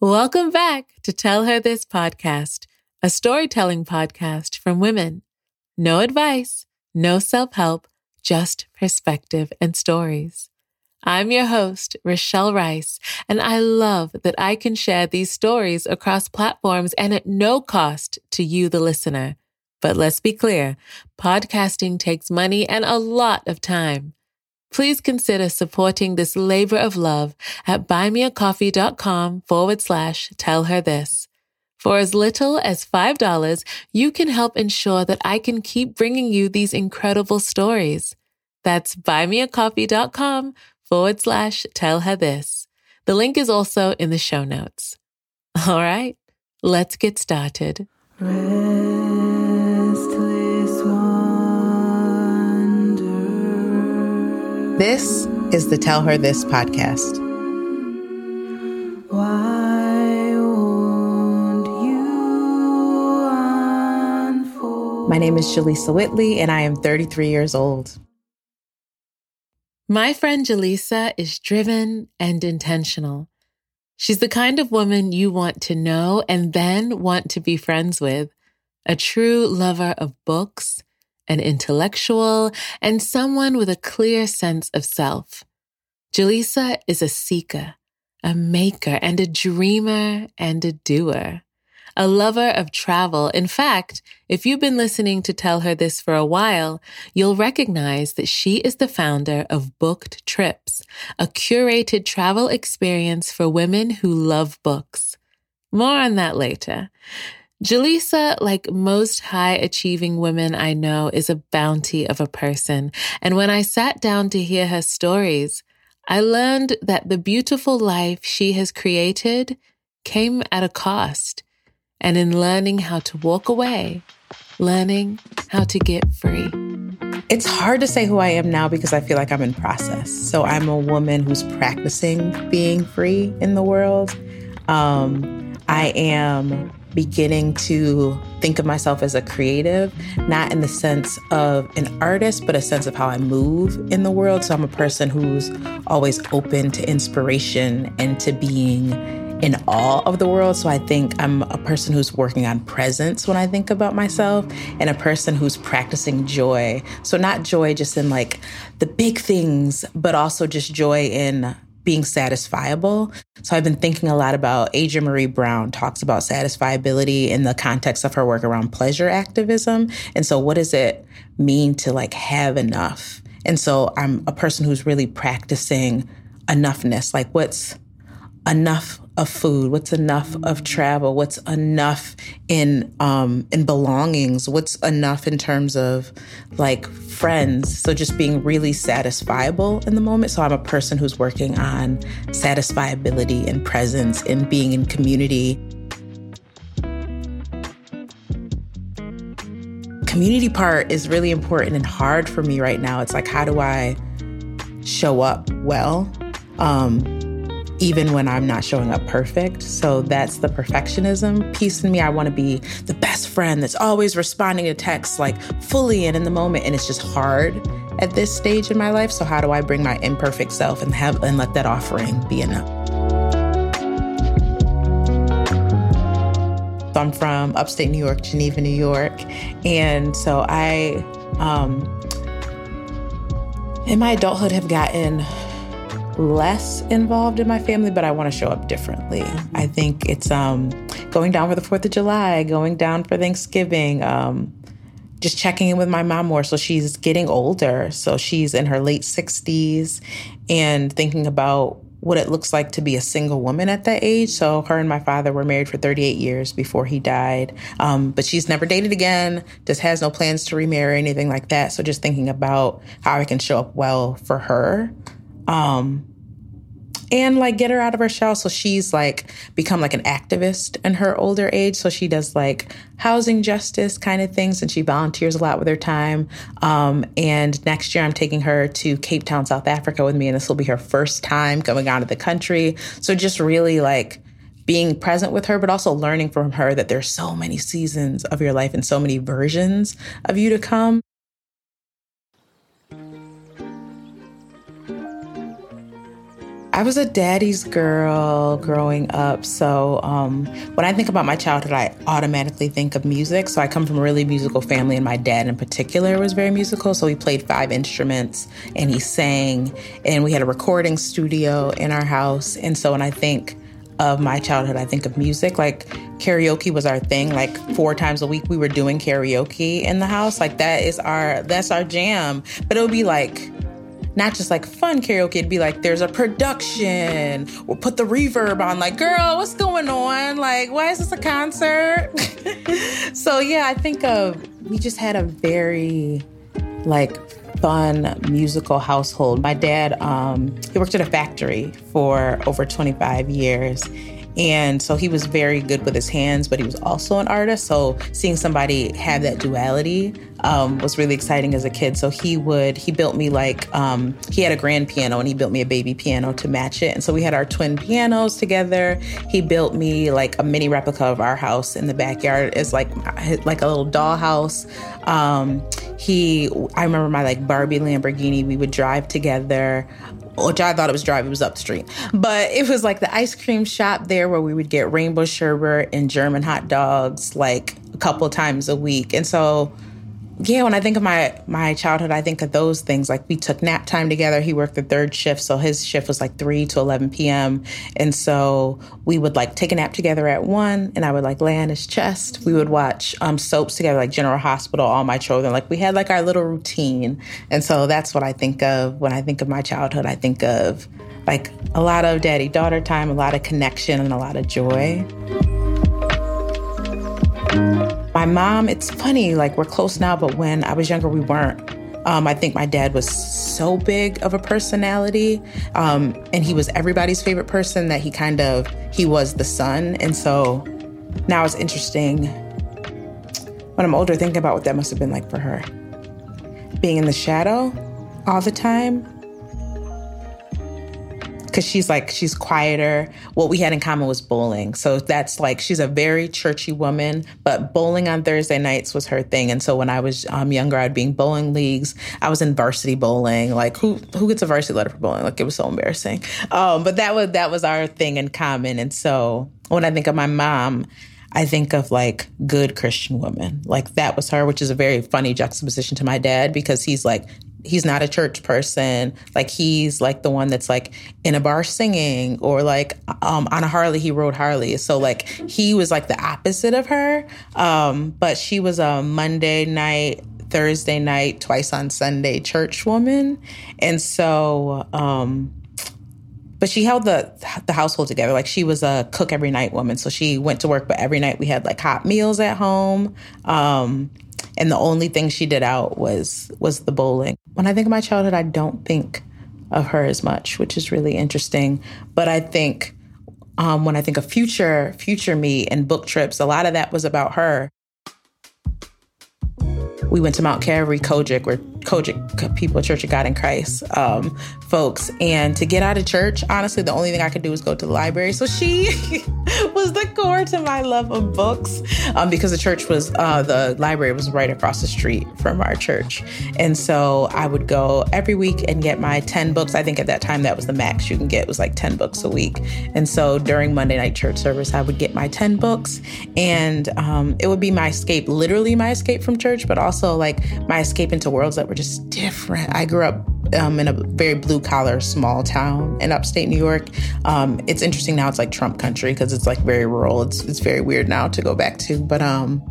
Welcome back to Tell Her This podcast, a storytelling podcast from women. No advice, no self help, just perspective and stories. I'm your host, Rochelle Rice, and I love that I can share these stories across platforms and at no cost to you, the listener. But let's be clear podcasting takes money and a lot of time. Please consider supporting this labor of love at buymeacoffee.com forward slash tell her this. For as little as $5, you can help ensure that I can keep bringing you these incredible stories. That's buymeacoffee.com forward slash tell her this. The link is also in the show notes. All right, let's get started. This is the Tell Her This podcast. My name is Jalisa Whitley, and I am 33 years old. My friend Jalisa is driven and intentional. She's the kind of woman you want to know and then want to be friends with, a true lover of books an intellectual, and someone with a clear sense of self. Jalisa is a seeker, a maker, and a dreamer and a doer. A lover of travel. In fact, if you've been listening to tell her this for a while, you'll recognize that she is the founder of Booked Trips, a curated travel experience for women who love books. More on that later. Jalisa, like most high achieving women I know, is a bounty of a person. And when I sat down to hear her stories, I learned that the beautiful life she has created came at a cost. And in learning how to walk away, learning how to get free. It's hard to say who I am now because I feel like I'm in process. So I'm a woman who's practicing being free in the world. Um, I am beginning to think of myself as a creative, not in the sense of an artist, but a sense of how I move in the world. So I'm a person who's always open to inspiration and to being in awe of the world. So I think I'm a person who's working on presence when I think about myself and a person who's practicing joy. So not joy just in like the big things, but also just joy in being satisfiable. So I've been thinking a lot about Adrienne Maree Brown talks about satisfiability in the context of her work around pleasure activism. And so what does it mean to like have enough? And so I'm a person who's really practicing enoughness. Like what's enough of food what's enough of travel what's enough in um in belongings what's enough in terms of like friends. So just being really satisfiable in the moment. So i'm a person who's working on satisfiability and presence and being in community. Community part is really important and hard for me right now. It's like how do i show up well? Um even when I'm not showing up perfect. So that's the perfectionism piece in me. I want to be the best friend that's always responding to texts like fully and in the moment. And it's just hard at this stage in my life. So how do I bring my imperfect self and have and let that offering be enough? So I'm from upstate New York, Geneva, New York. And so I um in my adulthood have gotten less involved in my family, but I want to show up differently. I think it's um, going down for the 4th of July, going down for Thanksgiving, um, just checking in with my mom more. So she's getting older. So she's in her late 60s and thinking about what it looks like to be a single woman at that age. So her and my father were married for 38 years before he died. Um, but she's never dated again, just has no plans to remarry, or anything like that. So just thinking about how I can show up well for her um, and like get her out of her shell. So she's like become like an activist in her older age. So she does like housing justice kind of things and she volunteers a lot with her time. Um, and next year i'm taking her to cape town south africa with me and this will be her first time coming out of the country. So just really like being present with her, but also learning from her that there's so many seasons of your life and so many versions of you to come. I was a daddy's girl growing up. So um, when I think about my childhood, I automatically think of music. So I come from a really musical family, and my dad in particular was very musical. So he played five instruments and he sang, and we had a recording studio in our house. And so when I think of my childhood, I think of music. Like karaoke was our thing. Like four times a week, we were doing karaoke in the house. Like that is our that's our jam. But it would be like not just like fun karaoke. It'd be like there's a production. We'll put the reverb on. Like, girl, what's going on? Like, why is this a concert? so yeah, I think of we just had a very like fun musical household. My dad, um, he worked at a factory for over 25 years. And so he was very good with his hands, but he was also an artist. So seeing somebody have that duality um, was really exciting as a kid. So he would, he built me like, um, he had a grand piano and he built me a baby piano to match it. And so we had our twin pianos together. He built me like a mini replica of our house in the backyard. It's like, like a little dollhouse. Um, he, I remember my like Barbie Lamborghini, we would drive together which I thought it was driving, it was up the street. But it was like the ice cream shop there where we would get rainbow sherbet and German hot dogs like a couple times a week. And so yeah, when I think of my my childhood, I think of those things. Like we took nap time together. He worked the third shift, so his shift was like three to eleven p.m. And so we would like take a nap together at one, and I would like lay on his chest. We would watch um, soaps together, like General Hospital, All My Children. Like we had like our little routine, and so that's what I think of when I think of my childhood. I think of like a lot of daddy daughter time, a lot of connection, and a lot of joy. My mom, it's funny, like we're close now, but when I was younger, we weren't. Um, I think my dad was so big of a personality, um, and he was everybody's favorite person that he kind of he was the sun. And so now it's interesting when I'm older, thinking about what that must have been like for her, being in the shadow all the time because she's like she's quieter. What we had in common was bowling, so that's like she's a very churchy woman. But bowling on Thursday nights was her thing, and so when I was um, younger, I'd be in bowling leagues. I was in varsity bowling. Like who who gets a varsity letter for bowling? Like it was so embarrassing. Um, but that was that was our thing in common, and so when I think of my mom. I think of like good Christian woman. Like that was her, which is a very funny juxtaposition to my dad because he's like he's not a church person. Like he's like the one that's like in a bar singing or like um, on a Harley, he rode Harley. So like he was like the opposite of her. Um, but she was a Monday night, Thursday night, twice on Sunday church woman. And so, um, but she held the the household together. Like she was a cook every night woman. So she went to work, but every night we had like hot meals at home. Um, and the only thing she did out was was the bowling. When I think of my childhood, I don't think of her as much, which is really interesting. But I think um, when I think of future future me and Booked Trips, a lot of that was about her. We went to Mount Calvary, COGIC, where COGIC, people, Church of God in Christ, um, folks. And to get out of church, honestly, the only thing I could do was go to the library. So she was the core to my love of books um, because the church was, uh, the library was right across the street from our church. And so I would go every week and get my 10 books. I think at that time that was the max you can get was like 10 books a week. And so during Monday night church service, I would get my 10 books and um, it would be my escape, literally my escape from church, but also like my escape into worlds that were just different. I grew up um, in a very blue collar small town in upstate New York. Um, it's interesting now; it's like Trump country because it's like very rural. It's it's very weird now to go back to, but um,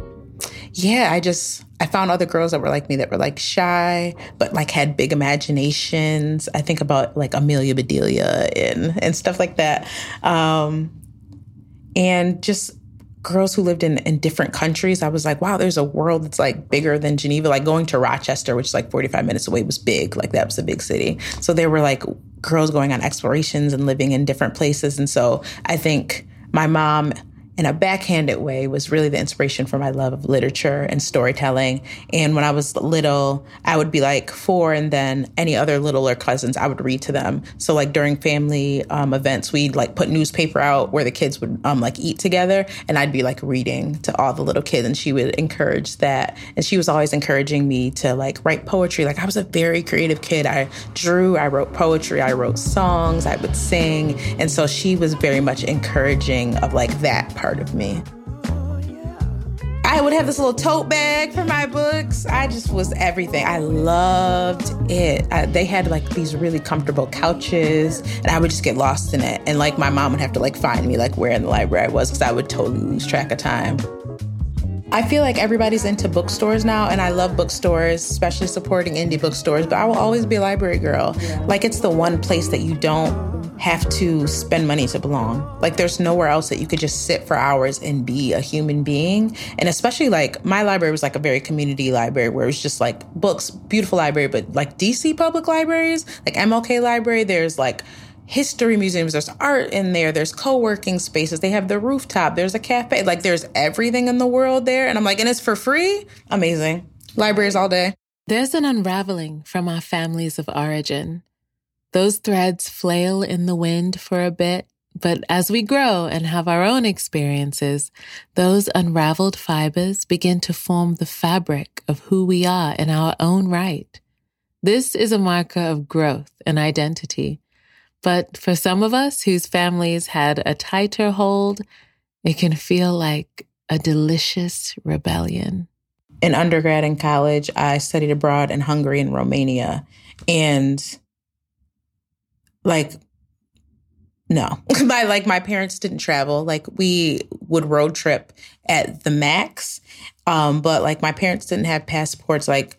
yeah, I just I found other girls that were like me that were like shy, but like had big imaginations. I think about like Amelia Bedelia and and stuff like that, um, and just girls who lived in, in different countries, I was like, wow, there's a world that's like bigger than Geneva. Like going to Rochester, which is like 45 minutes away, was big. Like that was a big city. So there were like girls going on explorations and living in different places. And so I think my mom in a backhanded way was really the inspiration for my love of literature and storytelling. And when I was little, I would be like four, and then any other littler cousins, I would read to them. So like during family um, events, we'd like put newspaper out where the kids would um, like eat together, and I'd be like reading to all the little kids, and she would encourage that. And she was always encouraging me to like write poetry. Like I was a very creative kid. I drew, I wrote poetry, I wrote songs, I would sing, and so she was very much encouraging of like that part of me. I would have this little tote bag for my books. I just was everything. I loved it. I, they had like these really comfortable couches, and I would just get lost in it. And like my mom would have to like find me like where in the library I was because I would totally lose track of time. I feel like everybody's into bookstores now, and I love bookstores, especially supporting indie bookstores, but I will always be a library girl. Like, it's the one place that you don't have to spend money to belong. Like there's nowhere else that you could just sit for hours and be a human being. And especially like my library was like a very community library where it was just like books, beautiful library, but like DC public libraries, like MLK library, there's like history museums, there's art in there, there's co-working spaces, they have the rooftop, there's a cafe, like there's everything in the world there. And I'm like, and it's for free? Amazing. Libraries all day. There's an unraveling from our families of origin. Those threads flail in the wind for a bit, but as we grow and have our own experiences, those unraveled fibers begin to form the fabric of who we are in our own right. This is a marker of growth and identity. But for some of us whose families had a tighter hold, it can feel like a delicious rebellion. In undergrad and college, I studied abroad in Hungary and Romania. And like no. My like my parents didn't travel. Like we would road trip at the max. Um but like my parents didn't have passports. Like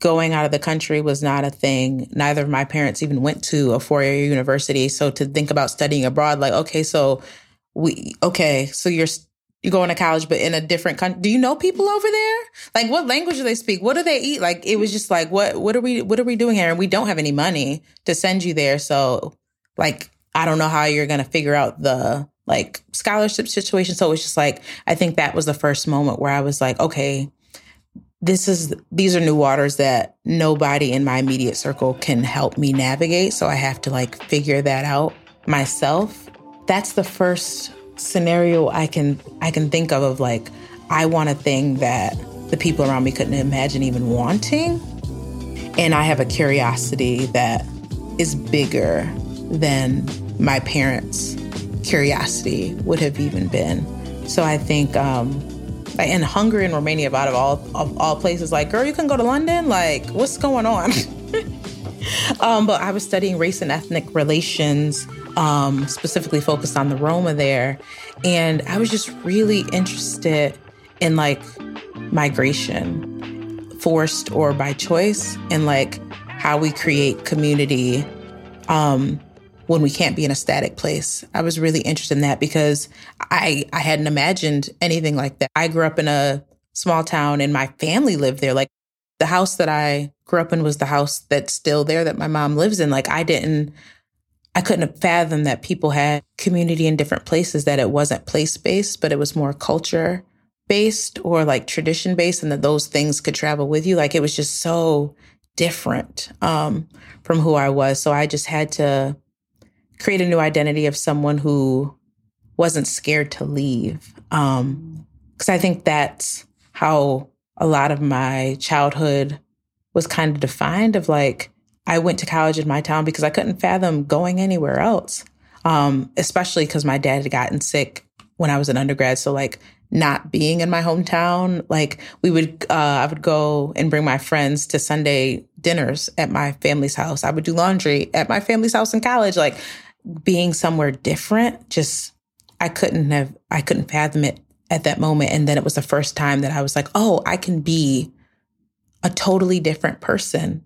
going out of the country was not a thing. Neither of my parents even went to a four-year university. So to think about studying abroad like okay so we okay so you're you're going to college, but in a different country. Do you know people over there? Like, what language do they speak? What do they eat? Like, it was just like, what, what are we, what are we doing here? And we don't have any money to send you there. So, like, I don't know how you're going to figure out the like scholarship situation. So it was just like, I think that was the first moment where I was like, okay, this is, these are new waters that nobody in my immediate circle can help me navigate. So I have to like figure that out myself. That's the first scenario I can I can think of of like I want a thing that the people around me couldn't imagine even wanting. And I have a curiosity that is bigger than my parents' curiosity would have even been. So I think um in Hungary and Romania out of all of all places, like, girl, you can go to London? Like, what's going on? um, but I was studying race and ethnic relations um, specifically focused on the Roma there. And I was just really interested in like migration, forced or by choice, and like how we create community um, when we can't be in a static place. I was really interested in that because I I hadn't imagined anything like that. I grew up in a small town and my family lived there. Like the house that I grew up in was the house that's still there that my mom lives in. Like I didn't I couldn't have fathomed that people had community in different places, that it wasn't place based, but it was more culture based or like tradition based, and that those things could travel with you. Like it was just so different um, from who I was. So I just had to create a new identity of someone who wasn't scared to leave. Because um, I think that's how a lot of my childhood was kind of defined of like, I went to college in my town because I couldn't fathom going anywhere else. Um, especially because my dad had gotten sick when I was an undergrad. So like not being in my hometown, like we would, uh, I would go and bring my friends to Sunday dinners at my family's house. I would do laundry at my family's house in college. Like being somewhere different, just I couldn't have, I couldn't fathom it at that moment. And then it was the first time that I was like, oh, I can be a totally different person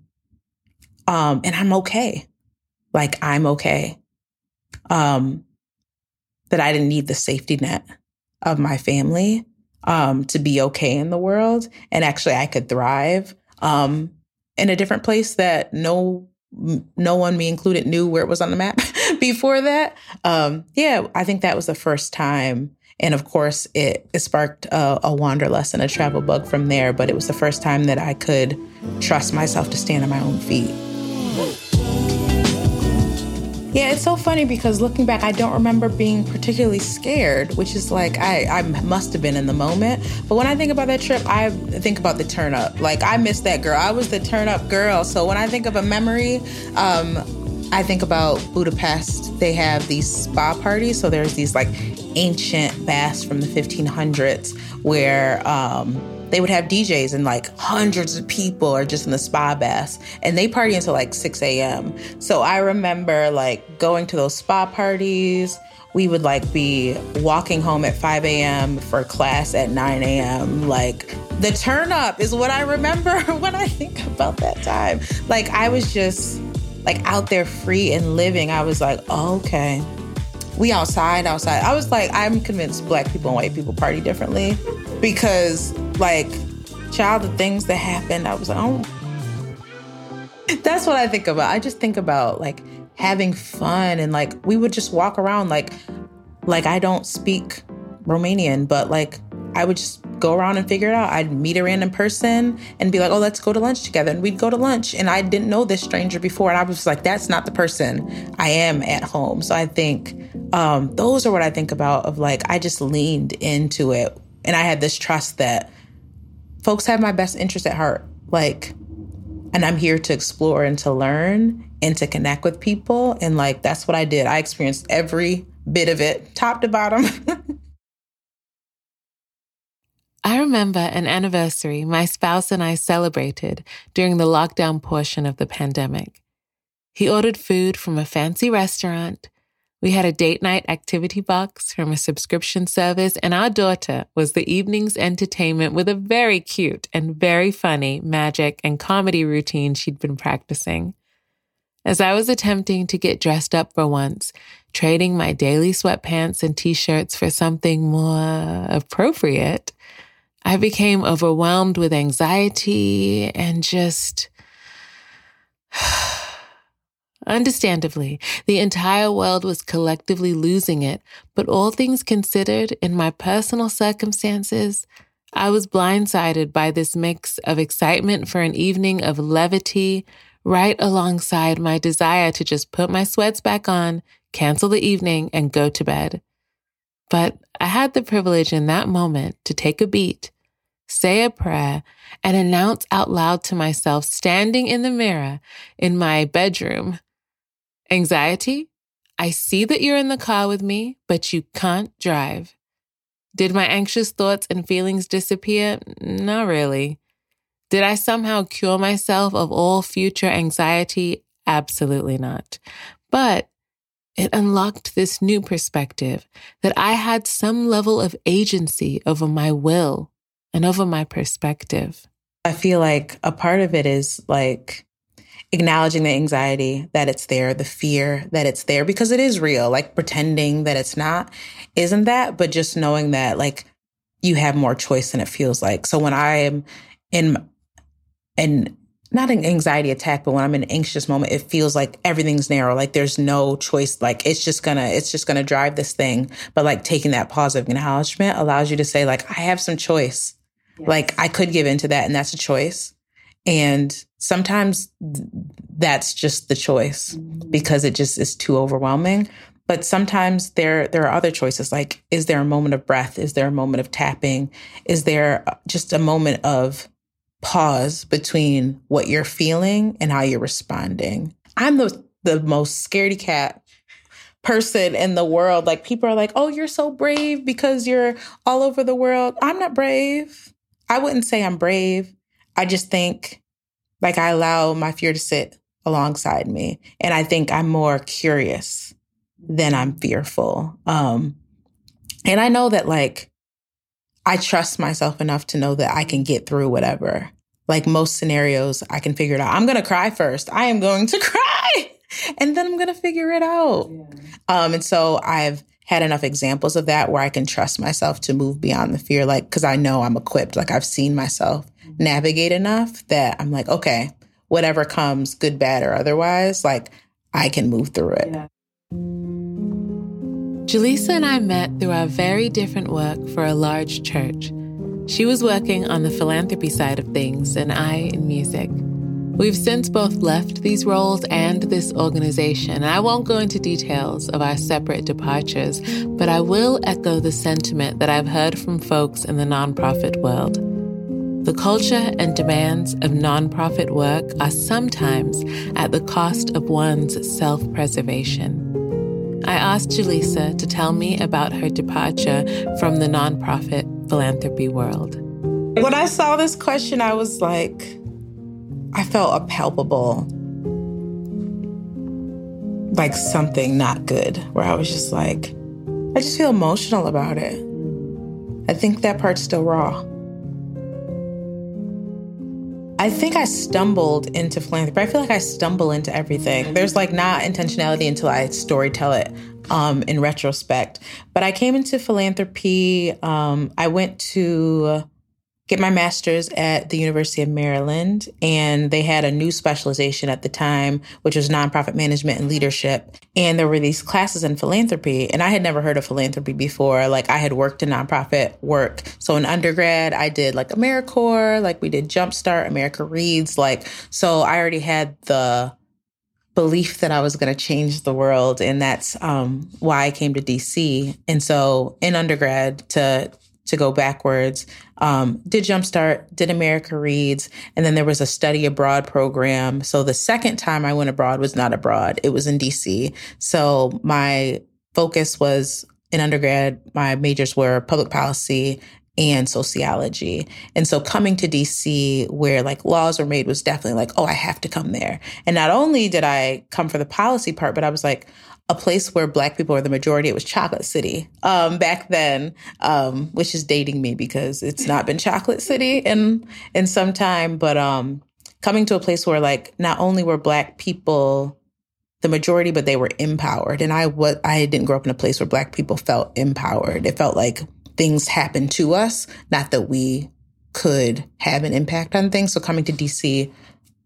um, and I'm okay. Like I'm okay. Um, that I didn't need the safety net of my family um, to be okay in the world. And actually, I could thrive um, in a different place that no no one, me included, knew where it was on the map before that. Um, yeah, I think that was the first time And of course, it, it sparked a, a wanderlust and a travel bug from there. But it was the first time that I could trust myself to stand on my own feet. Yeah, it's so funny because looking back, I don't remember being particularly scared, which is like I, I must have been in the moment. But when I think about that trip, I think about the turn up. Like I miss that girl. I was the turn up girl. So when I think of a memory, um, I think about Budapest. They have these spa parties. So there's these like ancient baths from the 1500s where um, they would have DJs and like hundreds of people are just in the spa baths and they party until like 6 a.m. So I remember like going to those spa parties. We would like be walking home at 5 a.m. for class at 9 a.m. Like the turn up is what I remember when I think about that time. Like I was just like out there free and living. I was like, oh, okay. We outside, outside. I was like, I'm convinced black people and white people party differently because like child the things that happened i was like oh that's what i think about i just think about like having fun and like we would just walk around like like i don't speak romanian but like i would just go around and figure it out i'd meet a random person and be like oh let's go to lunch together and we'd go to lunch and i didn't know this stranger before and i was like that's not the person i am at home so i think um, those are what i think about of like i just leaned into it and i had this trust that folks have my best interest at heart. Like, and I'm here to explore and to learn and to connect with people. And like, that's what I did. I experienced every bit of it, top to bottom. I remember an anniversary my spouse and I celebrated during the lockdown portion of the pandemic. He ordered food from a fancy restaurant we had a date night activity box from a subscription service, and our daughter was the evening's entertainment with a very cute and very funny magic and comedy routine she'd been practicing. As I was attempting to get dressed up for once, trading my daily sweatpants and t shirts for something more appropriate, I became overwhelmed with anxiety and just. Understandably, the entire world was collectively losing it, but all things considered, in my personal circumstances, I was blindsided by this mix of excitement for an evening of levity right alongside my desire to just put my sweats back on, cancel the evening, and go to bed. But I had the privilege in that moment to take a beat, say a prayer, and announce out loud to myself, standing in the mirror in my bedroom, Anxiety? I see that you're in the car with me, but you can't drive. Did my anxious thoughts and feelings disappear? Not really. Did I somehow cure myself of all future anxiety? Absolutely not. But it unlocked this new perspective that I had some level of agency over my will and over my perspective. I feel like a part of it is like acknowledging the anxiety that it's there, the fear that it's there, because it is real. Like pretending that it's not isn't that, but just knowing that like you have more choice than it feels like. So when I am in, in not an anxiety attack, but when I'm in an anxious moment, it feels like everything's narrow. Like there's no choice. Like it's just gonna, it's just gonna drive this thing. But like taking that positive acknowledgement allows you to say, like, I have some choice. Yes. Like I could give into that and that's a choice. And sometimes that's just the choice mm-hmm. because it just is too overwhelming. But sometimes there there are other choices like is there a moment of breath? Is there a moment of tapping? Is there just a moment of pause between what you're feeling and how you're responding? I'm the the most scaredy cat person in the world. Like people are like, "Oh, you're so brave because you're all over the world." I'm not brave. I wouldn't say I'm brave. I just think like I allow my fear to sit alongside me. And I think I'm more curious than I'm fearful. Um, and I know that like I trust myself enough to know that I can get through whatever. Like most scenarios, I can figure it out. I'm going to cry first. I am going to cry and then I'm going to figure it out. Yeah. Um, and so I've had enough examples of that where I can trust myself to move beyond the fear, like, cause I know I'm equipped. Like I've seen myself mm-hmm. navigate enough that I'm like, okay, whatever comes, good, bad, or otherwise, like I can move through it. Yeah. Jalisa and I met through our very different work for a large church. She was working on the philanthropy side of things, and I in music. We've since both left these roles and this organization. I won't go into details of our separate departures, but I will echo the sentiment that I've heard from folks in the nonprofit world. The culture and demands of nonprofit work are sometimes at the cost of one's self preservation. I asked Jalisa to tell me about her departure from the nonprofit philanthropy world. When I saw this question, I was like, I felt a palpable, like something not good, where I was just like, I just feel emotional about it. I think that part's still raw. I think I stumbled into philanthropy. I feel like I stumble into everything. There's like not intentionality until I story tell it um, in retrospect. But I came into philanthropy. Um, I went to get my master's at the University of Maryland. And they had a new specialization at the time, which was nonprofit management and leadership. And there were these classes in philanthropy. And I had never heard of philanthropy before. Like I had worked in nonprofit work. So in undergrad, I did like AmeriCorps, like we did Jumpstart, America Reads. Like, so I already had the belief that I was going to change the world. And that's um, why I came to DC. And so in undergrad to to go backwards. Um, did Jumpstart, did America Reads, and then there was a study abroad program. So the second time I went abroad was not abroad, it was in DC. So my focus was in undergrad, my majors were public policy and sociology. And so coming to DC where like laws were made was definitely like, oh, I have to come there. And not only did I come for the policy part, but I was like, a place where black people are the majority. It was Chocolate City um, back then, um, which is dating me because it's not been Chocolate City in in some time. But um, coming to a place where like not only were black people the majority, but they were empowered, and I I didn't grow up in a place where black people felt empowered. It felt like things happened to us, not that we could have an impact on things. So coming to DC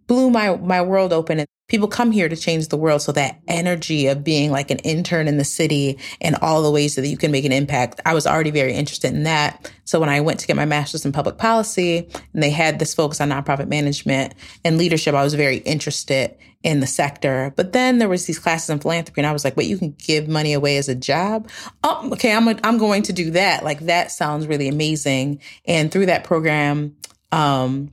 blew my my world open and people come here to change the world. So that energy of being like an intern in the city and all the ways that you can make an impact, I was already very interested in that. So when I went to get my master's in public policy and they had this focus on nonprofit management and leadership, I was very interested in the sector. But then there was these classes in philanthropy and I was like, wait, you can give money away as a job? Oh, okay. I'm, a, I'm going to do that. Like that sounds really amazing. And through that program, um,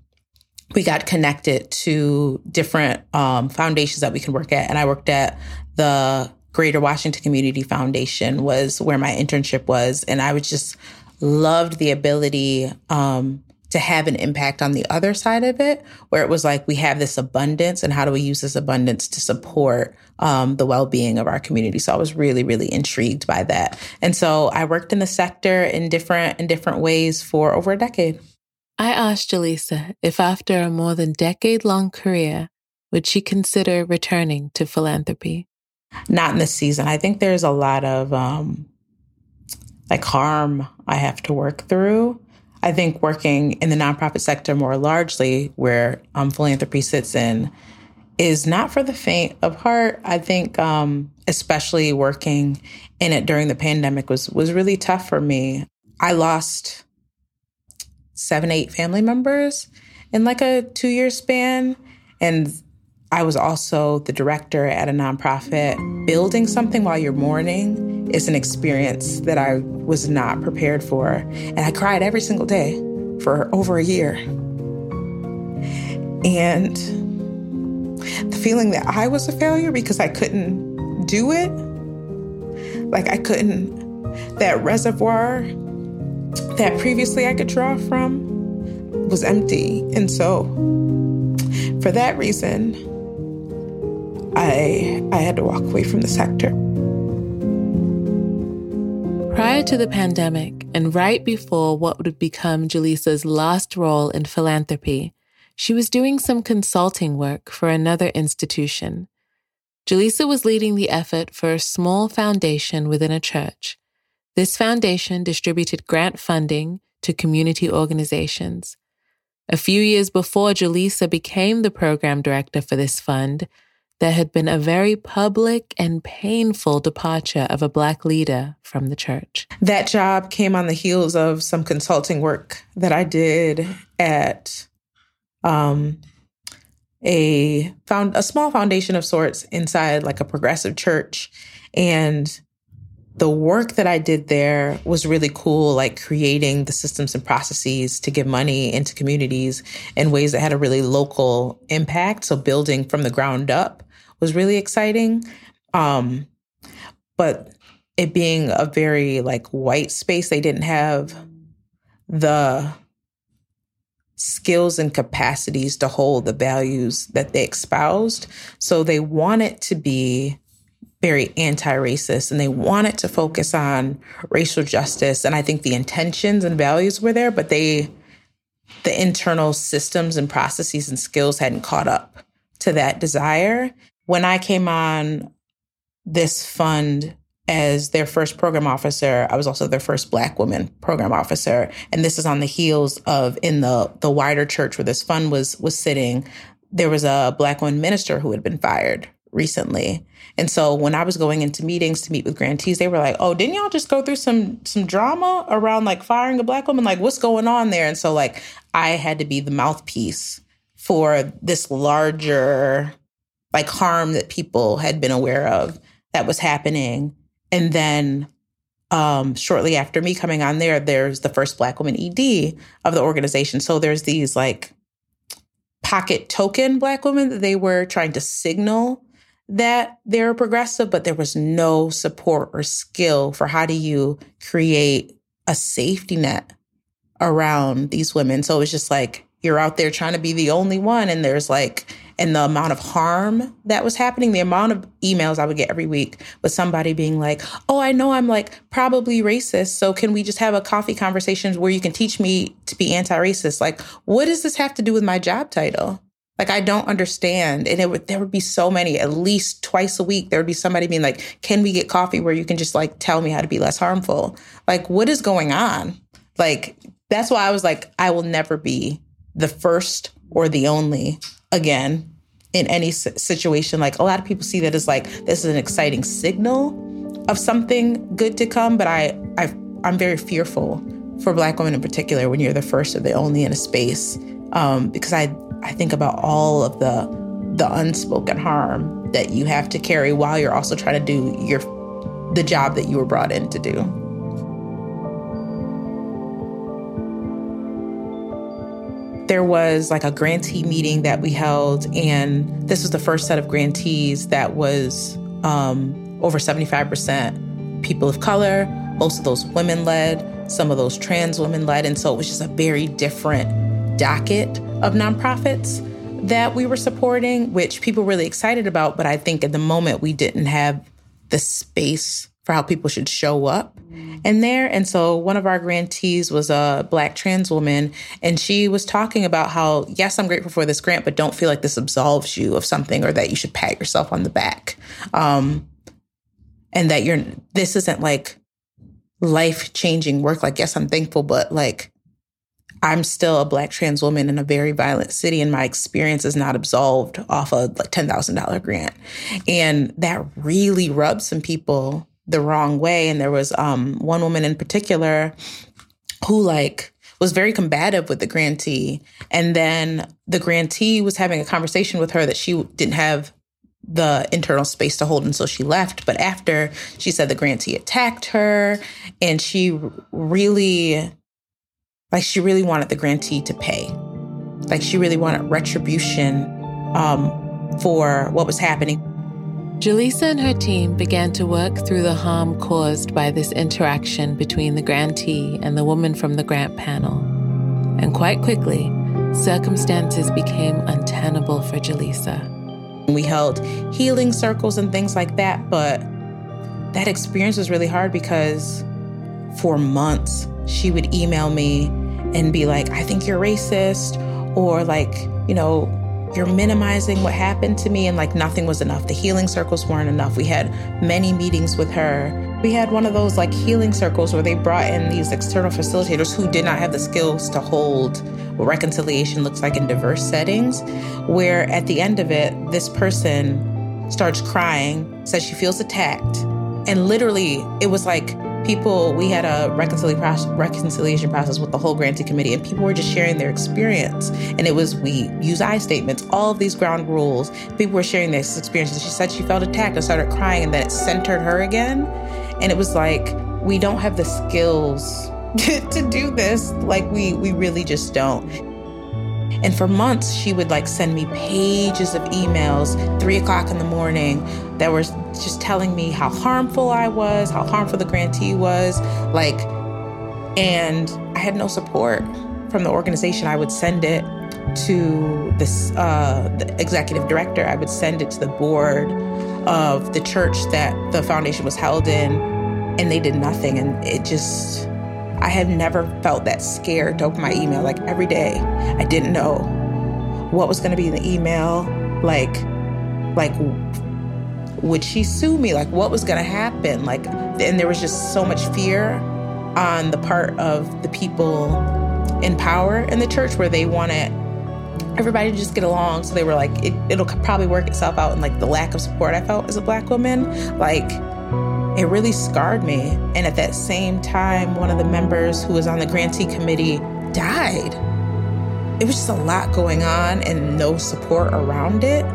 we got connected to different um, foundations that we can work at. And I worked at the Greater Washington Community Foundation was where my internship was. And I was just loved the ability um, to have an impact on the other side of it, where it was like we have this abundance and how do we use this abundance to support um, the well-being of our community. So I was really, really intrigued by that. And so I worked in the sector in different in different ways for over a decade. I asked Jalisa if after a more than decade long career, would she consider returning to philanthropy? Not in this season. I think there's a lot of um, like harm I have to work through. I think working in the nonprofit sector more largely, where um, philanthropy sits in, is not for the faint of heart. I think, um, especially working in it during the pandemic was was really tough for me. I lost seven, eight family members in like a two year span. And I was also the director at a nonprofit. Building something while you're mourning is an experience that I was not prepared for. And I cried every single day for over a year. And the feeling that I was a failure because I couldn't do it, like I couldn't, that reservoir that previously I could draw from was empty. And so for that reason, I I had to walk away from the sector. Prior to the pandemic and right before what would become Jalisa's last role in philanthropy, she was doing some consulting work for another institution. Jalisa was leading the effort for a small foundation within a church this foundation distributed grant funding to community organizations. A few years before Jalisa became the program director for this fund, there had been a very public and painful departure of a Black leader from the church. That job came on the heels of some consulting work that I did at um, a found a small foundation of sorts inside like a progressive church and the work that I did there was really cool, like creating the systems and processes to give money into communities in ways that had a really local impact. So building from the ground up was really exciting. Um, but it being a very like white space, they didn't have the skills and capacities to hold the values that they espoused. So they want it to be very anti-racist and they wanted to focus on racial justice and i think the intentions and values were there but they the internal systems and processes and skills hadn't caught up to that desire. When i came on this fund as their first program officer i was also their first black woman program officer and this is on the heels of in the the wider church where this fund was was sitting there was a black woman minister who had been fired recently. And so when I was going into meetings to meet with grantees, they were like, "Oh, didn't y'all just go through some some drama around like firing a black woman? Like what's going on there?" And so like I had to be the mouthpiece for this larger like harm that people had been aware of that was happening. And then um, shortly after me coming on there, there's the first black woman ED of the organization. So there's these like pocket token black women that they were trying to signal that they're progressive, but there was no support or skill for how do you create a safety net around these women. So it was just like you're out there trying to be the only one, and there's like, and the amount of harm that was happening, the amount of emails I would get every week with somebody being like, Oh, I know I'm like probably racist. So can we just have a coffee conversation where you can teach me to be anti racist? Like, what does this have to do with my job title? Like I don't understand. And it would there would be so many, at least twice a week, there would be somebody being like, Can we get coffee where you can just like tell me how to be less harmful? Like, what is going on? Like, that's why I was like, I will never be the first or the only again in any situation. Like a lot of people see that as like this is an exciting signal of something good to come, but I, I I'm very fearful for Black women in particular when you're the first or the only in a space um, because I I think about all of the the unspoken harm that you have to carry while you're also trying to do your the job that you were brought in to do. There was like a grantee meeting that we held, and this was the first set of grantees that was um, over 75% people of color, most of those women led, some of those trans women led. And so it was just a very different docket of nonprofits that we were supporting, which people were really excited about. But I think at the moment we didn't have the space for how people should show up in there. And so one of our grantees was a black trans woman, and she was talking about how, yes, I'm grateful for this grant, but don't feel like this absolves you of something or that you should pat yourself on the back. Um, and that you're, this isn't like life changing work. Like, yes, I'm thankful, but like, I'm still a black trans woman in a very violent city, and my experience is not absolved off a like ten thousand dollar grant, and that really rubbed some people the wrong way. And there was um, one woman in particular who like was very combative with the grantee, and then the grantee was having a conversation with her that she didn't have the internal space to hold and so she left. But after she said the grantee attacked her and she really like she really wanted the grantee to pay. Like she really wanted retribution um, for what was happening. Jalisa and her team began to work through the harm caused by this interaction between the grantee and the woman from the grant panel. And quite quickly, circumstances became untenable for Jalisa. We held healing circles and things like that, but that experience was really hard because for months she would email me and be like, I think you're racist, or like, you know, you're minimizing what happened to me, and like nothing was enough. The healing circles weren't enough. We had many meetings with her. We had one of those like healing circles where they brought in these external facilitators who did not have the skills to hold what reconciliation looks like in diverse settings, where at the end of it, this person starts crying, says she feels attacked. And literally, it was like people, we had a reconciliation process with the whole grantee committee, and people were just sharing their experience. And it was, we use I statements, all of these ground rules. People were sharing their experiences. She said she felt attacked and started crying, and then it centered her again. And it was like, we don't have the skills to do this. Like, we, we really just don't. And for months, she would like send me pages of emails, three o'clock in the morning, that were just telling me how harmful I was, how harmful the grantee was. Like, and I had no support from the organization. I would send it to this uh, the executive director. I would send it to the board of the church that the foundation was held in, and they did nothing. And it just I have never felt that scared to open my email. Like every day, I didn't know what was going to be in the email. Like, like, would she sue me? Like, what was going to happen? Like, and there was just so much fear on the part of the people in power in the church where they wanted everybody to just get along. So they were like, it, it'll probably work itself out. And like the lack of support I felt as a black woman, like it really scarred me. And at that same time, one of the members who was on the grantee committee died. It was just a lot going on and no support around it.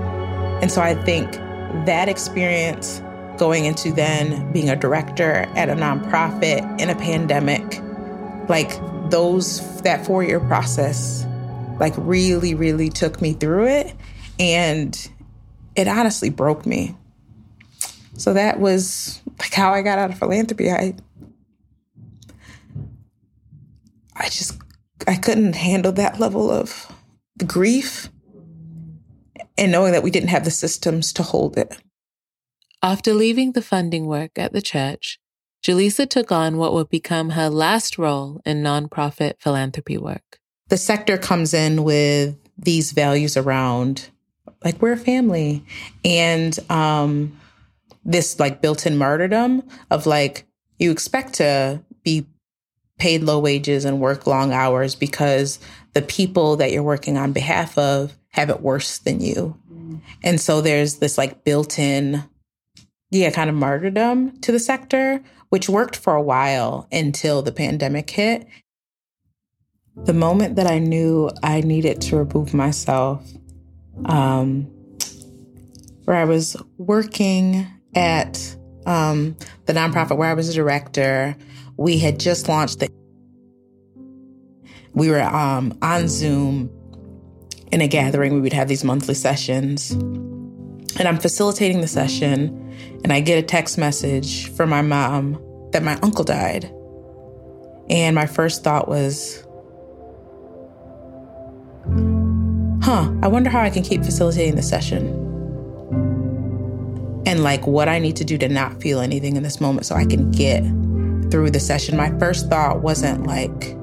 And so I think that experience going into then being a director at a nonprofit in a pandemic, like those, that four year process, like really, really took me through it. And it honestly broke me. So that was like how I got out of philanthropy. I I just I couldn't handle that level of grief and knowing that we didn't have the systems to hold it. After leaving the funding work at the church, Jalisa took on what would become her last role in nonprofit philanthropy work. The sector comes in with these values around like we're a family and um this like built-in martyrdom of like you expect to be paid low wages and work long hours because the people that you're working on behalf of have it worse than you. And so there's this like built-in yeah, kind of martyrdom to the sector, which worked for a while until the pandemic hit. The moment that I knew I needed to remove myself, um, where I was working at um, the nonprofit where I was a director. We had just launched the. We were um, on Zoom in a gathering. We would have these monthly sessions. And I'm facilitating the session, and I get a text message from my mom that my uncle died. And my first thought was, huh, I wonder how I can keep facilitating the session and like what I need to do to not feel anything in this moment so I can get through the session. My first thought wasn't like,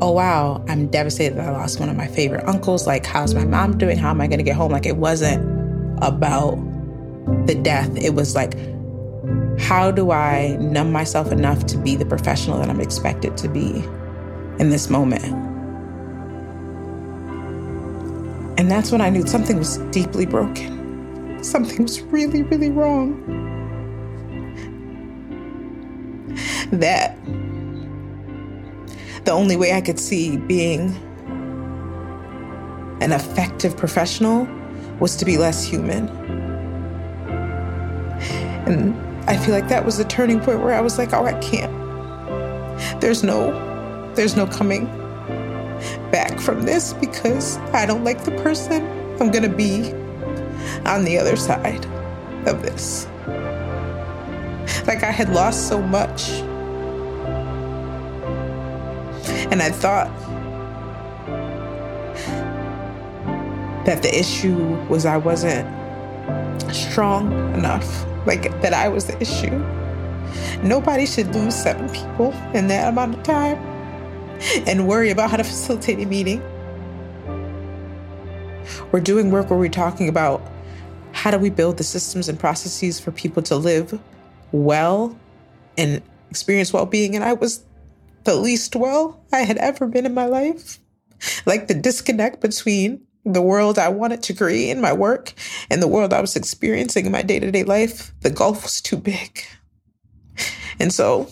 oh wow, I'm devastated that I lost one of my favorite uncles. Like, how's my mom doing? How am I going to get home? Like, it wasn't about the death. It was like, how do I numb myself enough to be the professional that I'm expected to be in this moment? And that's when I knew something was deeply broken something was really, really wrong. That the only way I could see being an effective professional was to be less human. And I feel like that was the turning point where I was like, oh, I can't. There's no, there's no coming back from this because I don't like the person I'm gonna be on the other side of this. Like I had lost so much. And I thought that the issue was I wasn't strong enough, like that I was the issue. Nobody should lose seven people in that amount of time and worry about how to facilitate a meeting. We're doing work where we're talking about how do we build the systems and processes for people to live well and experience well being? And I was the least well I had ever been in my life. Like the disconnect between the world I wanted to create in my work and the world I was experiencing in my day to day life, the gulf was too big. And so,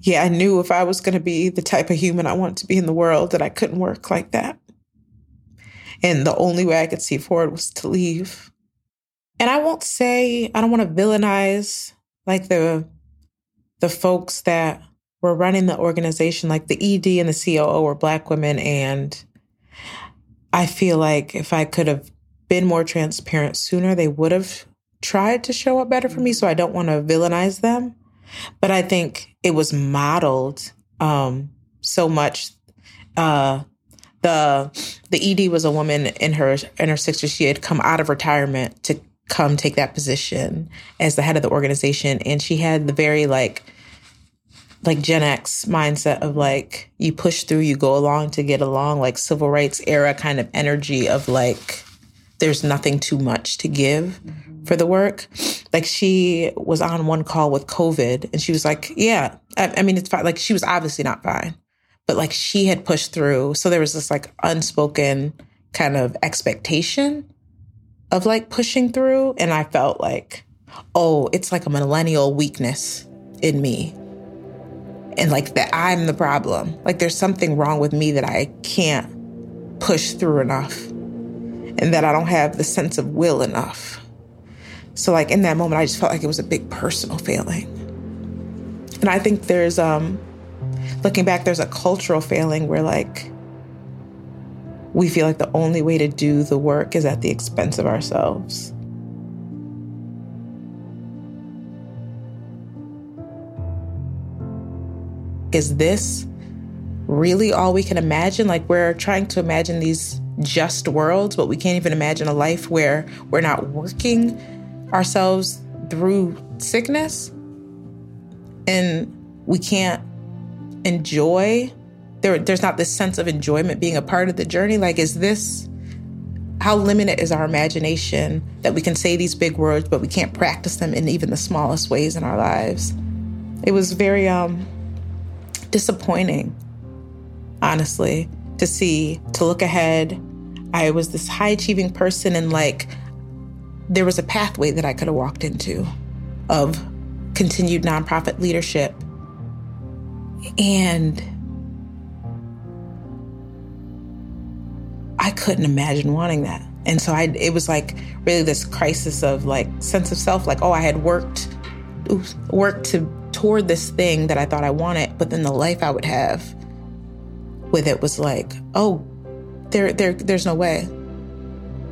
yeah, I knew if I was going to be the type of human I want to be in the world, that I couldn't work like that. And the only way I could see forward was to leave. And I won't say I don't want to villainize like the the folks that were running the organization, like the ED and the COO were black women. And I feel like if I could have been more transparent sooner, they would have tried to show up better for me. So I don't want to villainize them. But I think it was modeled um, so much. Uh, the the ED was a woman in her in her 60s. She had come out of retirement to come take that position as the head of the organization, and she had the very like like Gen X mindset of like you push through, you go along to get along, like civil rights era kind of energy of like there's nothing too much to give for the work. Like she was on one call with COVID and she was like, Yeah, I, I mean, it's fine. Like she was obviously not fine, but like she had pushed through. So there was this like unspoken kind of expectation of like pushing through. And I felt like, oh, it's like a millennial weakness in me and like that I'm the problem. Like there's something wrong with me that I can't push through enough and that I don't have the sense of will enough. So like in that moment I just felt like it was a big personal failing. And I think there's um looking back there's a cultural failing where like we feel like the only way to do the work is at the expense of ourselves. Is this really all we can imagine? Like we're trying to imagine these just worlds, but we can't even imagine a life where we're not working ourselves through sickness. And we can't enjoy there there's not this sense of enjoyment being a part of the journey. Like is this how limited is our imagination that we can say these big words but we can't practice them in even the smallest ways in our lives? It was very um disappointing, honestly, to see, to look ahead. I was this high achieving person, and like there was a pathway that I could have walked into of continued nonprofit leadership. And I couldn't imagine wanting that. And so I it was like really this crisis of like sense of self like oh I had worked worked to toward this thing that I thought I wanted, but then the life I would have with it was like, oh, there, there, there's no way.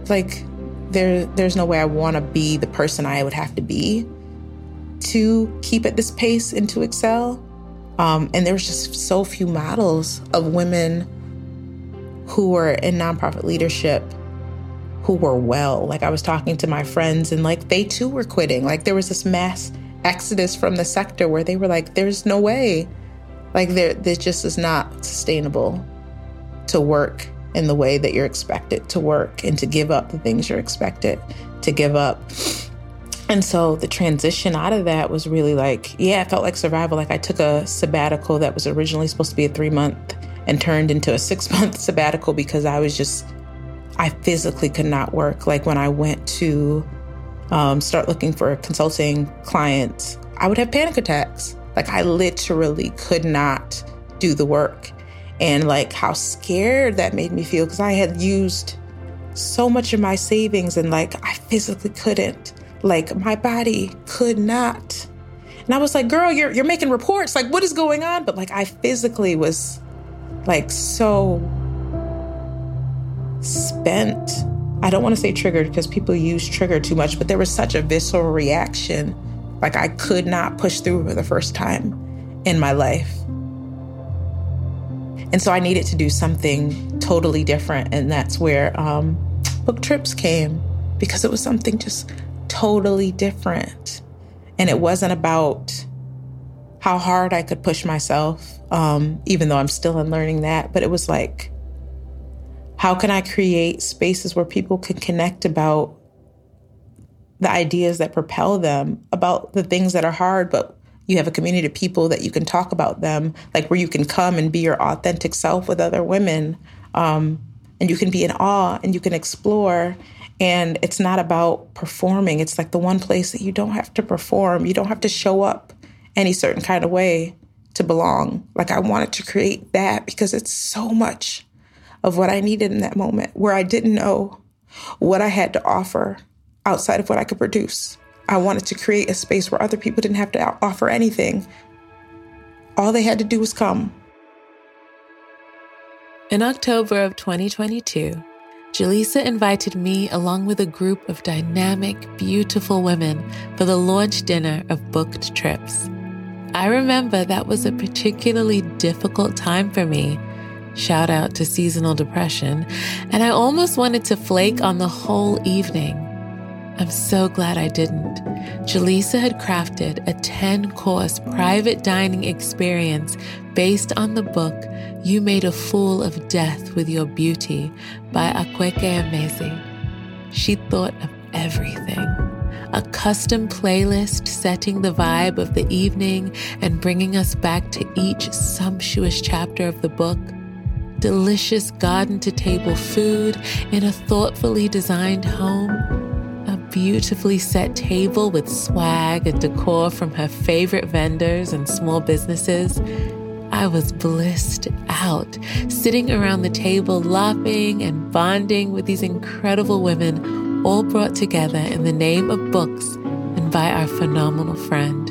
Like, there, there's no way I want to be the person I would have to be to keep at this pace and to excel. Um, and there was just so few models of women who were in nonprofit leadership who were well. Like I was talking to my friends and like they too were quitting. Like there was this mass exodus from the sector where they were like, there's no way. Like, there, this just is not sustainable to work in the way that you're expected to work and to give up the things you're expected to give up. And so the transition out of that was really like, yeah, it felt like survival. Like I took a sabbatical that was originally supposed to be a three month and turned into a six month sabbatical because I was just, I physically could not work. Like when I went to um, start looking for consulting clients, I would have panic attacks. Like I literally could not do the work. And like how scared that made me feel because I had used so much of my savings and like I physically couldn't. Like my body could not. And I was like, girl, you're you're making reports. Like, what is going on? But like I physically was like so spent I don't want to say triggered because people use trigger too much, but there was such a visceral reaction. Like I could not push through for the first time in my life. And so I needed to do something totally different. And that's where um, Booked Trips came because it was something just totally different. And it wasn't about how hard I could push myself, um, even though I'm still in learning that, but it was like, how can I create spaces where people can connect about the ideas that propel them, about the things that are hard, but you have a community of people that you can talk about them, like where you can come and be your authentic self with other women. Um, and you can be in awe and you can explore. And it's not about performing. It's like the one place that you don't have to perform. You don't have to show up any certain kind of way to belong. Like I wanted to create that because it's so much of what I needed in that moment where I didn't know what I had to offer outside of what I could produce. I wanted to create a space where other people didn't have to offer anything. All they had to do was come. In October of 2022, Jalisa invited me along with a group of dynamic, beautiful women for the launch dinner of Booked Trips. I remember that was a particularly difficult time for me. Shout out to seasonal depression. And I almost wanted to flake on the whole evening. I'm so glad I didn't. Jalisa had crafted a 10 course private dining experience based on the book You Made a Fool of Death with Your Beauty by Akwaeke Emezi. She thought of everything. A custom playlist setting the vibe of the evening and bringing us back to each sumptuous chapter of the book. Delicious garden to table food in a thoughtfully designed home. A beautifully set table with swag and decor from her favorite vendors and small businesses I was blissed out, sitting around the table, laughing and bonding with these incredible women, all brought together in the name of books and by our phenomenal friend.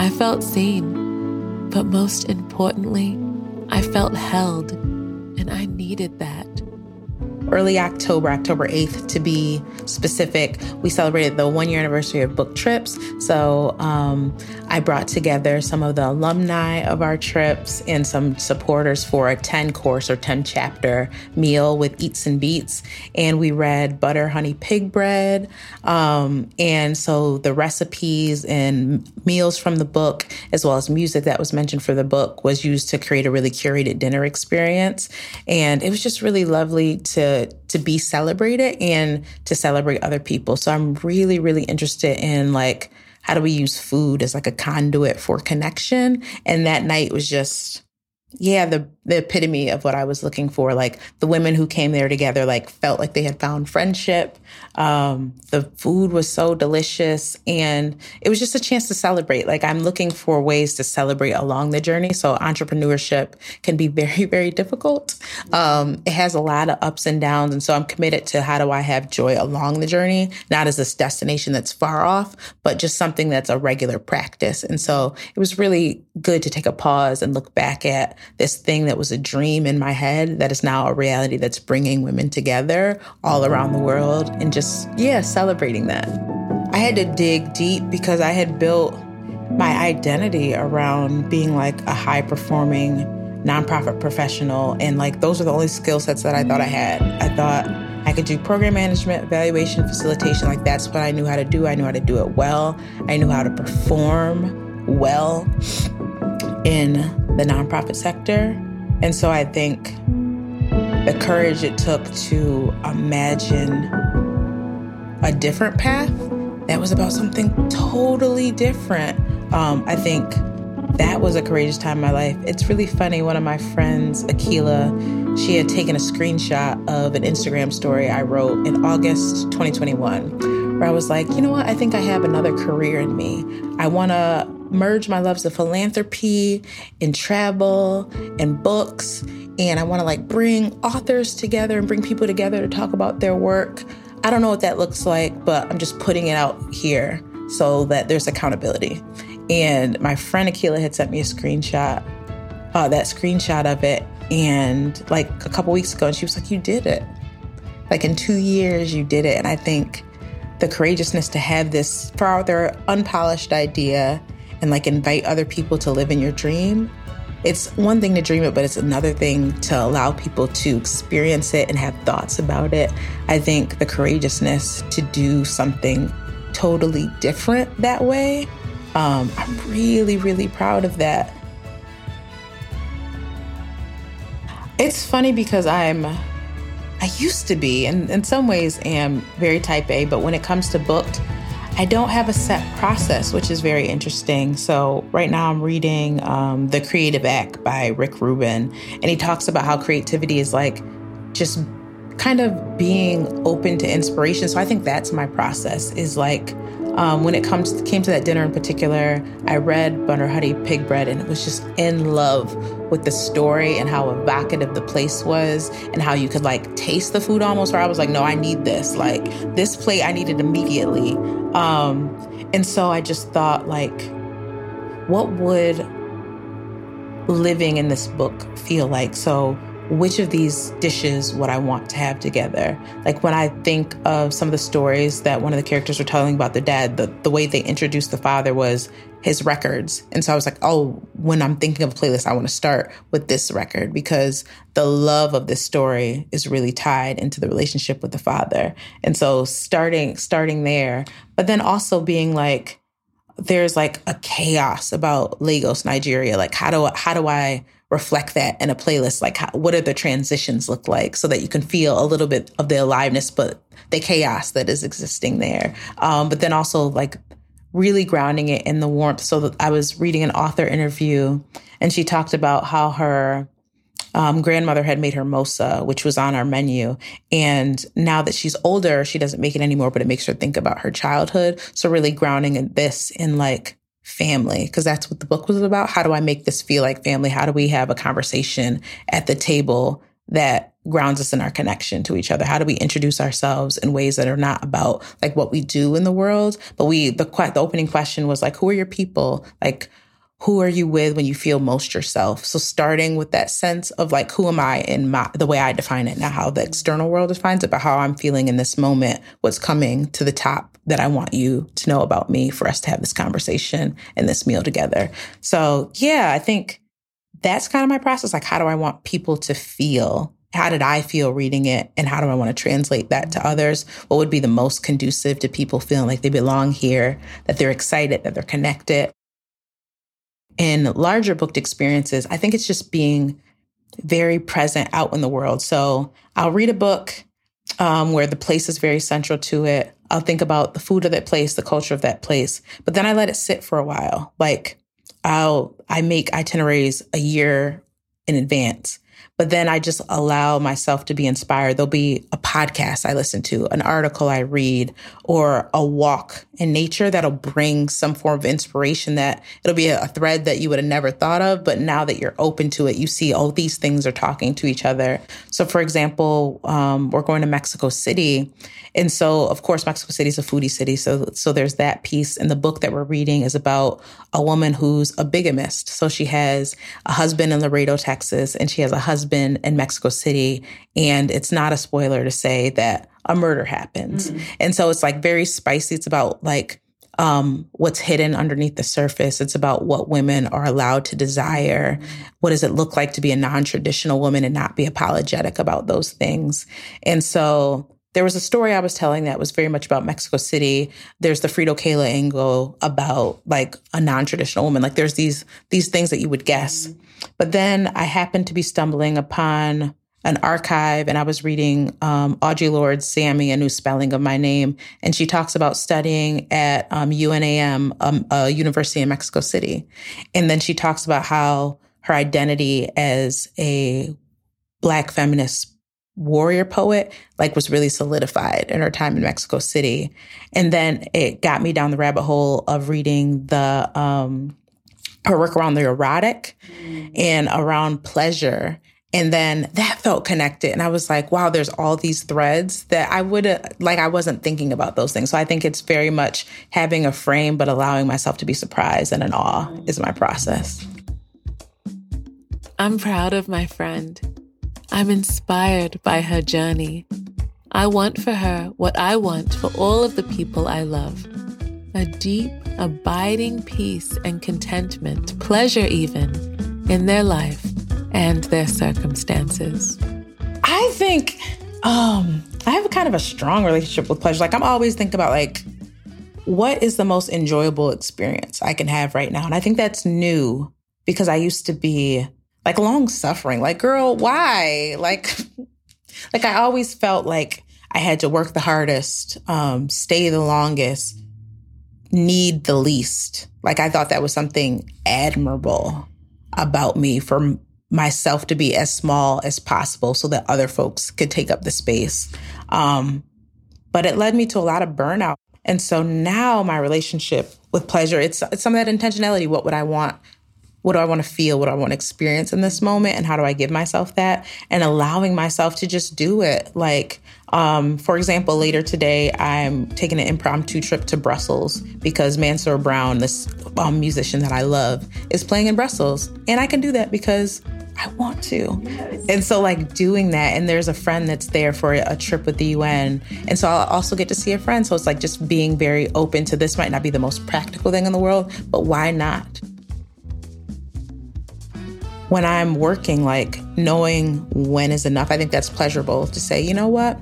I felt seen, but most importantly, I felt held, and I needed that early October, October 8th to be specific, we celebrated the one year anniversary of Booked Trips. So um, I brought together some of the alumni of our trips and some supporters for a 10 course or 10 chapter meal with eats and beats. And we read butter honey pig bread. Um, and so the recipes and meals from the book, as well as music that was mentioned for the book, was used to create a really curated dinner experience. And it was just really lovely to to be celebrated and to celebrate other people. So I'm really really interested in like how do we use food as like a conduit for connection? And that night was just yeah, the the epitome of what I was looking for. Like the women who came there together, like felt like they had found friendship. Um, the food was so delicious, and it was just a chance to celebrate. Like I'm looking for ways to celebrate along the journey. So entrepreneurship can be very, very difficult. Um, it has a lot of ups and downs, and so I'm committed to how do I have joy along the journey, not as this destination that's far off, but just something that's a regular practice. And so it was really good to take a pause and look back at this thing that that was a dream in my head that is now a reality that's bringing women together all around the world and just, yeah, celebrating that. I had to dig deep because I had built my identity around being like a high performing nonprofit professional. And like those are the only skill sets that I thought I had. I thought I could do program management, evaluation, facilitation. Like that's what I knew how to do. I knew how to do it well. I knew how to perform well in the nonprofit sector. And so I think the courage it took to imagine a different path that was about something totally different. Um, I think that was a courageous time in my life. It's really funny. One of my friends, Akila, she had taken a screenshot of an Instagram story I wrote in August 2021, where I was like, you know what? I think I have another career in me. I want to merge my loves of philanthropy and travel and books. And I want to like bring authors together and bring people together to talk about their work. I don't know what that looks like, but I'm just putting it out here so that there's accountability. And my friend Akila had sent me a screenshot, uh, that screenshot of it, and like a couple weeks ago, and she was like, You did it. Like in two years, you did it. And I think the courageousness to have this farther unpolished idea and like invite other people to live in your dream. It's one thing to dream it, but it's another thing to allow people to experience it and have thoughts about it. I think the courageousness to do something totally different that way, um, I'm really, really proud of that. It's funny because I'm, I used to be, and in some ways am very type A, but when it comes to booked, I don't have a set process, which is very interesting. So, right now I'm reading um, The Creative Act by Rick Rubin, and he talks about how creativity is like just kind of being open to inspiration. So, I think that's my process is like um, when it comes to, came to that dinner in particular, I read Butter Honey Pig Bread and it was just in love with the story and how evocative the place was and how you could like taste the food almost. Where I was like, no, I need this. Like this plate, I need it immediately. Um, and so I just thought, like, what would living in this book feel like? So which of these dishes would I want to have together? Like when I think of some of the stories that one of the characters were telling about their dad, the, the way they introduced the father was his records. And so I was like, oh, when I'm thinking of a playlist, I want to start with this record because the love of this story is really tied into the relationship with the father. And so starting starting there, but then also being like, there's like a chaos about Lagos, Nigeria. Like how do how do I reflect that in a playlist like how, what are the transitions look like so that you can feel a little bit of the aliveness but the chaos that is existing there um, but then also like really grounding it in the warmth so that i was reading an author interview and she talked about how her um, grandmother had made her mosa, which was on our menu. And now that she's older, she doesn't make it anymore, but it makes her think about her childhood. So really grounding this in like family because that's what the book was about. How do I make this feel like family? How do we have a conversation at the table that grounds us in our connection to each other? How do we introduce ourselves in ways that are not about like what we do in the world, but we the the opening question was like who are your people? Like who are you with when you feel most yourself? So starting with that sense of like, who am I in my, the way I define it, not how the external world defines it, but how I'm feeling in this moment, what's coming to the top that I want you to know about me for us to have this conversation and this meal together. So yeah, I think that's kind of my process. Like, how do I want people to feel? How did I feel reading it? And how do I want to translate that to others? What would be the most conducive to people feeling like they belong here, that they're excited, that they're connected? In larger booked experiences, I think it's just being very present out in the world. So I'll read a book um, where the place is very central to it. I'll think about the food of that place, the culture of that place, but then I let it sit for a while. Like I'll, I make itineraries a year in advance but then I just allow myself to be inspired. There'll be a podcast I listen to, an article I read, or a walk in nature that'll bring some form of inspiration that it'll be a, thread that you would have never thought of. But now that you're open to it, you see, oh, these things are talking to each other. So, for example, um, we're going to Mexico City. And so, of course, Mexico City is a foodie city. So, so there's that piece. And the book that we're reading is about a woman who's a bigamist. So she has a husband in Laredo, Texas, and she has a husband in Mexico City. And it's not a spoiler to say that a murder happens. Mm-hmm. And so it's like very spicy. It's about like, um, what's hidden underneath the surface. It's about what women are allowed to desire. What does it look like to be a non traditional woman and not be apologetic about those things? And so there was a story I was telling that was very much about Mexico City. There's the Frida Kahlo angle about like a non-traditional woman. Like there's these these things that you would guess. But then I happened to be stumbling upon an archive and I was reading um, Audre Zami, a new spelling of my name. And she talks about studying at um, UNAM, um, a university in Mexico City. And then she talks about how her identity as a Black feminist warrior poet like was really solidified in her time in Mexico City. And then it got me down the rabbit hole of reading the um her work around the erotic mm. and around pleasure. And then that felt connected. And I was like, wow, there's all these threads that I would like, I wasn't thinking about those things. So I think it's very much having a frame, but allowing myself to be surprised and in awe is my process. I'm proud of my friend. I'm inspired by her journey. I want for her what I want for all of the people I love a deep, abiding peace and contentment, pleasure even, in their life and their circumstances. I think um, I have a kind of a strong relationship with pleasure. Like, I'm always thinking about, like, what is the most enjoyable experience I can have right now? And I think that's new because I used to be like long suffering. Like, girl, why? Like, like I always felt like I had to work the hardest, um, stay the longest need the least. Like I thought that was something admirable about me for myself to be as small as possible so that other folks could take up the space. Um, but it led me to a lot of burnout. And so now my relationship with pleasure, it's, it's some of that intentionality. What would I want? What do I want to feel? What do I want to experience in this moment? And how do I give myself that? And allowing myself to just do it. Like, um, for example, later today, I'm taking an impromptu trip to Brussels because Mansur Brown, this um, musician that I love, is playing in Brussels. And I can do that because I want to. Yes. And so, like, doing that, and there's a friend that's there for a trip with the UN. And so, I'll also get to see a friend. So, it's like just being very open to this might not be the most practical thing in the world, but why not? When I'm working, like, knowing when is enough, I think that's pleasurable to say, you know what?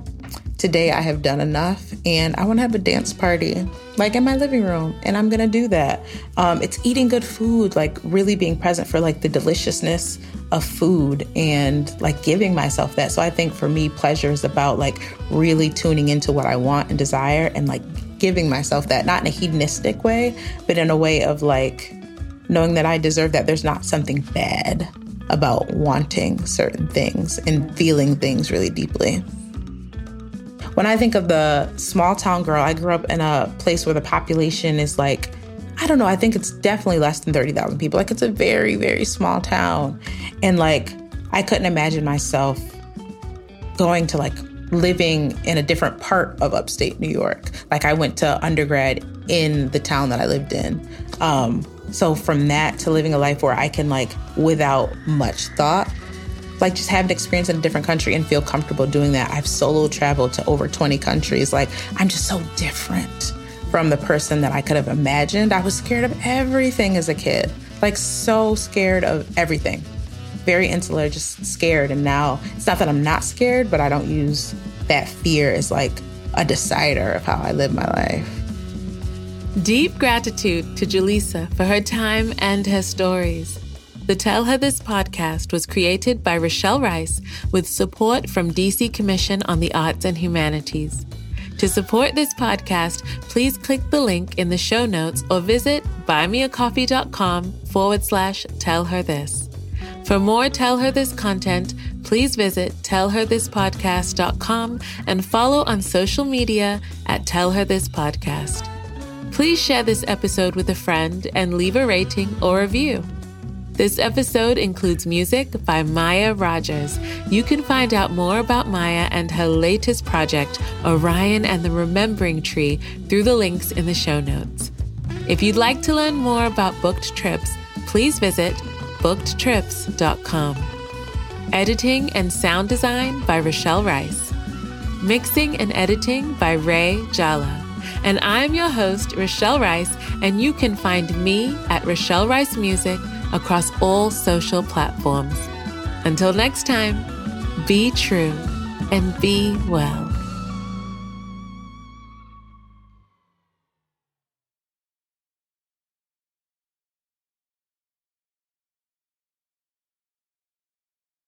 today I have done enough and I want to have a dance party, like in my living room, and I'm gonna do that. Um, it's eating good food, like really being present for like the deliciousness of food and like giving myself that. So I think for me, pleasure is about like really tuning into what I want and desire and like giving myself that, not in a hedonistic way, but in a way of like knowing that I deserve that. There's not something bad about wanting certain things and feeling things really deeply. When I think of the small town girl, I grew up in a place where the population is like, I don't know, I think it's definitely less than 30,000 people. Like it's a very, very small town. And like, I couldn't imagine myself going to like living in a different part of upstate New York. Like I went to undergrad in the town that I lived in. Um, so from that to living a life where I can like without much thought like just have an experience in a different country and feel comfortable doing that. I've solo traveled to over 20 countries. Like I'm just so different from the person that I could have imagined. I was scared of everything as a kid, like so scared of everything. Very insular, just scared. And now it's not that I'm not scared, but I don't use that fear as like a decider of how I live my life. Deep gratitude to Jalisa for her time and her stories. The Tell Her This podcast was created by Rochelle Rice with support from DC Commission on the Arts and Humanities. To support this podcast, please click the link in the show notes or visit buymeacoffee.com forward slash tell her this. For more Tell Her This content, please visit tellherthispodcast.com and follow on social media at Tell Her This Podcast. Please share this episode with a friend and leave a rating or review. This episode includes music by Maya Rogers. You can find out more about Maya and her latest project, Orion and the Remembering Tree, through the links in the show notes. If you'd like to learn more about booked trips, please visit bookedtrips.com. Editing and sound design by Rochelle Rice. Mixing and editing by Ray Jala. And I'm your host, Rochelle Rice, and you can find me at Rochelle Rice Music across all social platforms. Until next time, be true and be well.